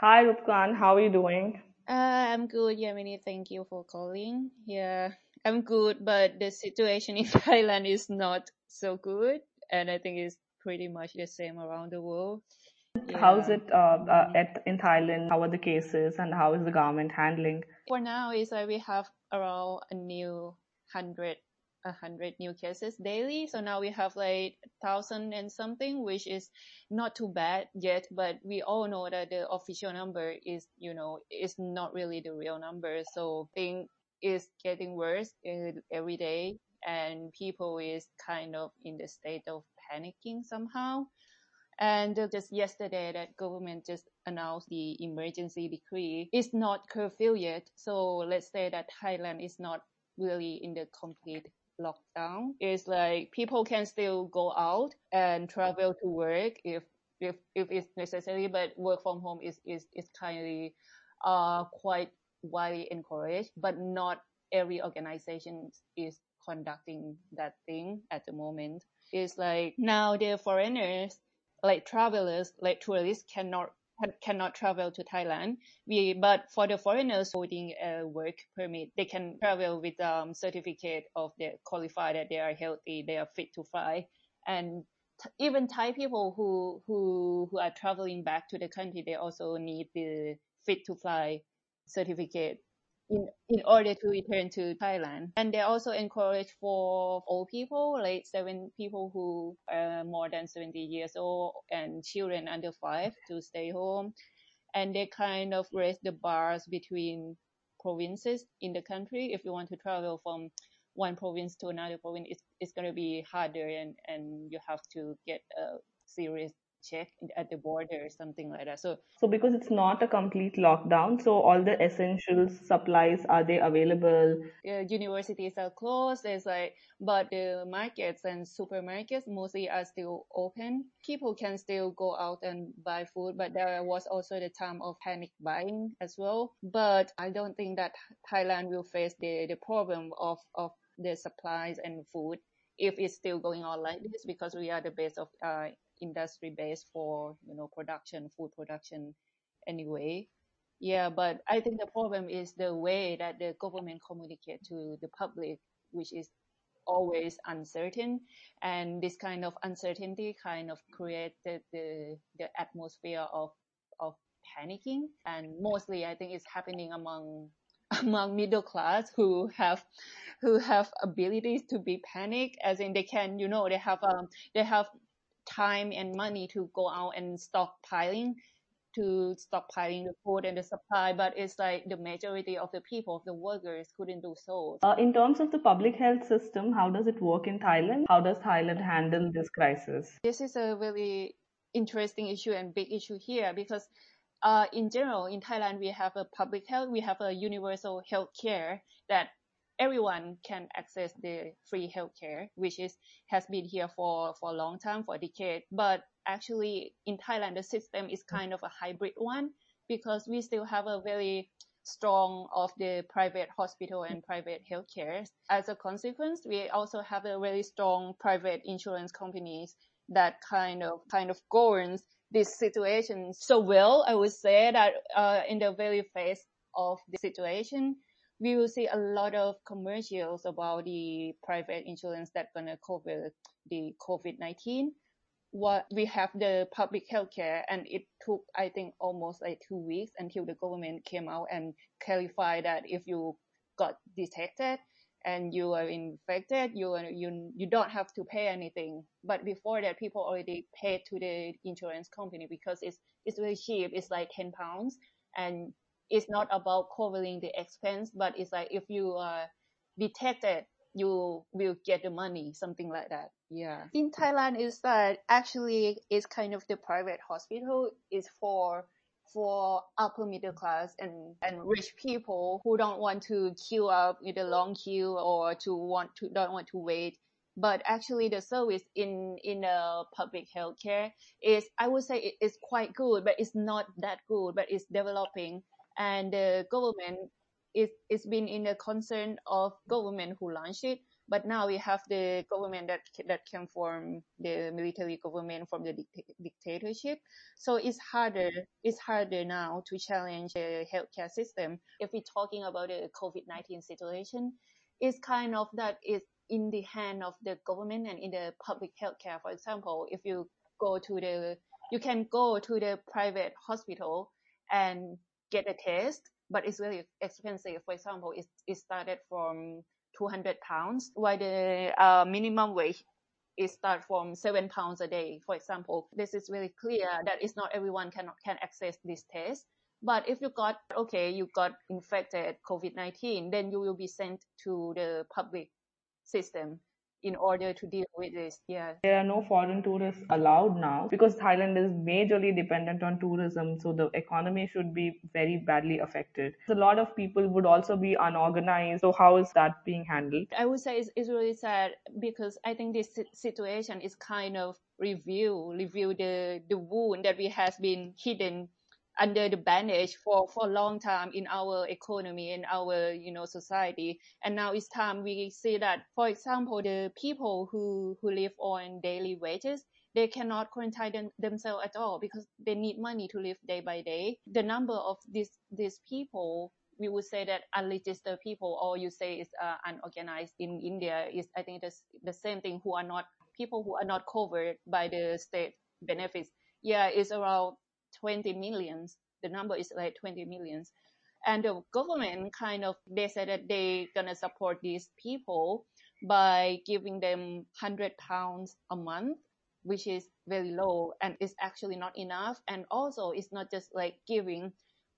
Hi, Rupkan. How are you doing? Uh, I'm good, Yamini. Thank you for calling. Yeah, I'm good, but the situation in Thailand is not so good, and I think it's pretty much the same around the world. How's it uh, uh, at in Thailand? How are the cases and how is the government handling? For now, is like we have around a new hundred, a hundred new cases daily. So now we have like thousand and something, which is not too bad yet. But we all know that the official number is, you know, is not really the real number. So thing is getting worse every day, and people is kind of in the state of panicking somehow. And just yesterday, that government just announced the emergency decree. It's not curfew yet, so let's say that Thailand is not really in the complete lockdown. is like people can still go out and travel to work if if if it's necessary, but work from home is is is kindly uh quite widely encouraged, but not every organization is conducting that thing at the moment. It's like now the foreigners like travelers, like tourists cannot cannot travel to Thailand. We but for the foreigners holding a work permit, they can travel with um certificate of they qualified that they are healthy, they are fit to fly, and t- even Thai people who who who are traveling back to the country, they also need the fit to fly certificate in in order to return to Thailand. And they also encourage for old people, like seven people who are more than 70 years old and children under five to stay home. And they kind of raise the bars between provinces in the country. If you want to travel from one province to another province, it's, it's going to be harder and, and you have to get a serious check at the border or something like that. So So because it's not a complete lockdown, so all the essential supplies are they available? uh, universities are closed. There's like, but the markets and supermarkets mostly are still open. People can still go out and buy food, but there was also the time of panic buying as well. But I don't think that Thailand will face the, the problem of, of the supplies and food if it's still going on like this because we are the base of uh, industry base for you know production food production anyway. Yeah, but I think the problem is the way that the government communicate to the public, which is always uncertain, and this kind of uncertainty kind of created the the atmosphere of of panicking, and mostly I think it's happening among among middle class who have who have abilities to be panic, as in they can you know they have um they have time and money to go out and stockpiling to stockpiling the food and the supply, but it's like the majority of the people, of the workers, couldn't do so. Uh, in terms of the public health system, how does it work in Thailand? How does Thailand handle this crisis? This is a really interesting issue and big issue here because uh, in general, in Thailand, we have a public health, we have a universal health care that everyone can access the free healthcare, which is has been here for for a long time, for a decade. But actually, in Thailand, the system is kind of a hybrid one because we still have a very strong of the private hospital and private healthcare. As a consequence, we also have a really strong private insurance companies that kind of kind of governs this situation so well. I would say that uh, in the very face of the situation, we will see a lot of commercials about the private insurance that gonna cover the COVID-19. What we have the public healthcare and it took, I think, almost like two weeks until the government came out and clarified that if you got detected and you are infected, you are, you you don't have to pay anything. But before that, people already paid to the insurance company because it's it's very cheap. It's like ten pounds, and it's not about covering the expense, but it's like if you are detected, you will get the money, something like that. Yeah. In Thailand, is that actually it's kind of the private hospital is for for upper middle class and, and rich people who don't want to queue up with a long queue or to want to don't want to wait. But actually, the service in in the public healthcare is I would say it is quite good, but it's not that good, but it's developing and the government is it's been in the concern of government who launched it But now we have the government that that can form the military government from the dictatorship. So it's harder. It's harder now to challenge the healthcare system. If we're talking about the COVID-19 situation, it's kind of that is in the hand of the government and in the public healthcare. For example, if you go to the, you can go to the private hospital and get a test, but it's really expensive. For example, it, it started from 200 pounds, while the uh, minimum wage is start from seven pounds a day. For example, this is really clear that it's not everyone can can access this test. But if you got okay, you got infected COVID-19, then you will be sent to the public system in order to deal with this. Yeah. There are no foreign tourists allowed now because Thailand is majorly dependent on tourism. So the economy should be very badly affected. A lot of people would also be unorganized. So how is that being handled? I would say it's, it's really sad because I think this situation is kind of review, review the, the wound that we has been hidden under the bandage for, for a long time in our economy and our you know society. And now it's time we see that for example the people who who live on daily wages they cannot quarantine them, themselves at all because they need money to live day by day. The number of these these people we would say that unregistered people or you say is uh, unorganized in india is i think it's the same thing who are not people who are not covered by the state benefits. Yeah it's around 20 millions. The number is like 20 millions. And the government kind of, they said that they're gonna support these people by giving them 100 pounds a month, which is very low and it's actually not enough. And also it's not just like giving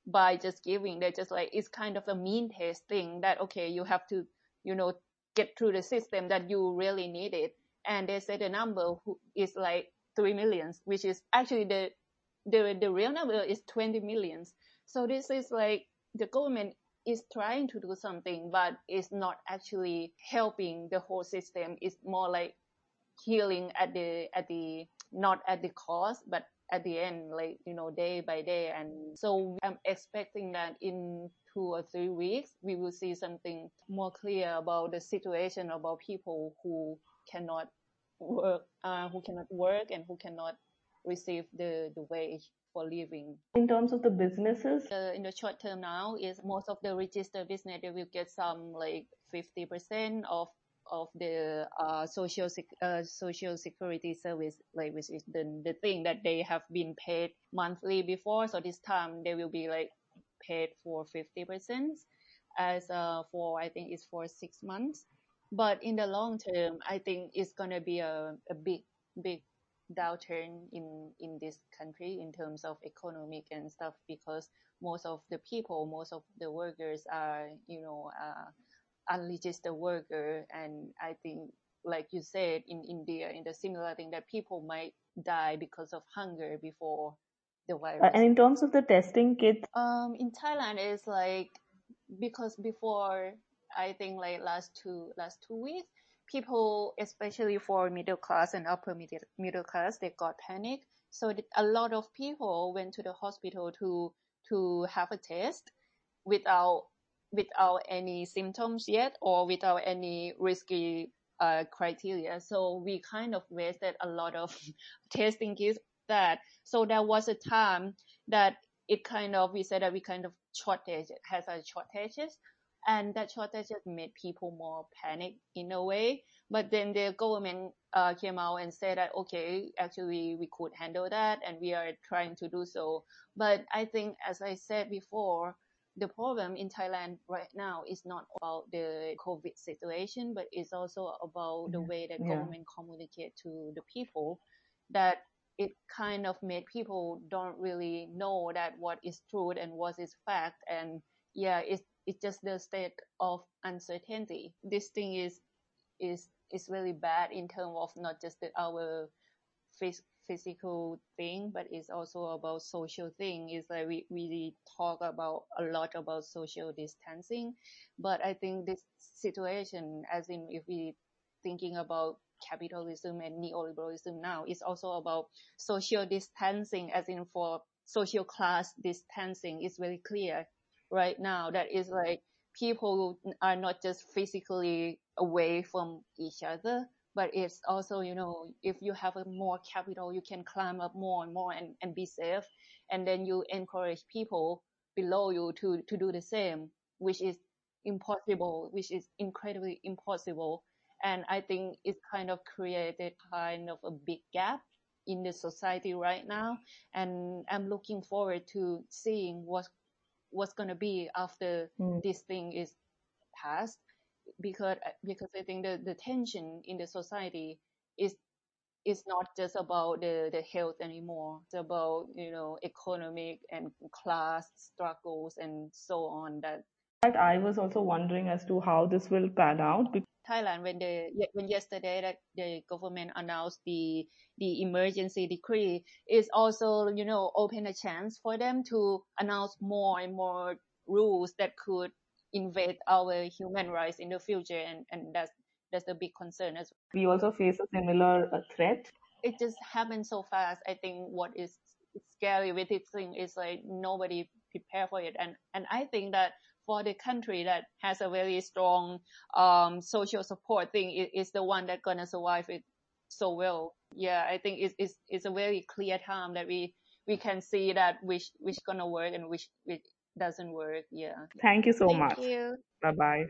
by just giving. They're just like, it's kind of a mean test thing that, okay, you have to, you know, get through the system that you really need it. And they said the number is like 3 millions, which is actually the the the real number is 20 millions. So this is like the government is trying to do something, but it's not actually helping the whole system. It's more like healing at the at the not at the cost, but at the end, like you know, day by day. And so I'm expecting that in two or three weeks, we will see something more clear about the situation about people who cannot work, uh, who cannot work, and who cannot receive the, the wage for living. In terms of the businesses? Uh, in the short term now is most of the registered business, they will get some like 50% of of the uh, social uh, social security service, like which is the the thing that they have been paid monthly before. So this time they will be like paid for fifty percent, as uh, for I think it's for six months. But in the long term, I think it's gonna be a, a big big downturn in in this country in terms of economic and stuff because most of the people, most of the workers are you know uh, unregistered worker, and I think like you said in India, in the similar thing that people might die because of hunger before the virus. Uh, and in terms of the testing kits, um, in Thailand it's like because before I think like last two last two weeks people, especially for middle class and upper middle, class, they got panic. So a lot of people went to the hospital to to have a test without without any symptoms yet or without any risky uh, criteria. So we kind of wasted a lot of testing kits that. So there was a time that it kind of, we said that we kind of shortage, has a shortages and that shortage just made people more panic in a way. But then the government uh, came out and said that okay, actually we could handle that, and we are trying to do so. But I think, as I said before, the problem in Thailand right now is not about the COVID situation, but it's also about the way that yeah. government communicate to the people. That it kind of made people don't really know that what is truth and what is fact, and yeah, it's it's just the state of uncertainty. This thing is is is really bad in terms of not just the, our phys- physical thing, but it's also about social thing. It's like we we talk about a lot about social distancing, but I think this situation, as in if we thinking about capitalism and neoliberalism now, is also about social distancing, as in for social class distancing. It's very clear right now that is like people are not just physically away from each other, but it's also, you know, if you have a more capital, you can climb up more and more and, and be safe. And then you encourage people below you to, to do the same, which is impossible, which is incredibly impossible. And I think it's kind of created kind of a big gap in the society right now. And I'm looking forward to seeing what what's going to be after mm. this thing is passed because because I think the, the tension in the society is is not just about the, the health anymore. It's about, you know, economic and class struggles and so on that I was also wondering as to how this will pan out. Thailand, when the when yesterday that the government announced the the emergency decree, is also you know open a chance for them to announce more and more rules that could invade our human rights in the future, and and that's that's a big concern as well. We also face a similar uh, threat. It just happened so fast. I think what is scary with this thing is like nobody prepared for it, and and I think that for the country that has a very strong um, social support thing is, is the one that's gonna survive it so well. Yeah, I think it's, it's, it's a very clear time that we, we can see that which, which gonna work and which, which doesn't work. Yeah. Thank you so Thank much. You. Bye bye.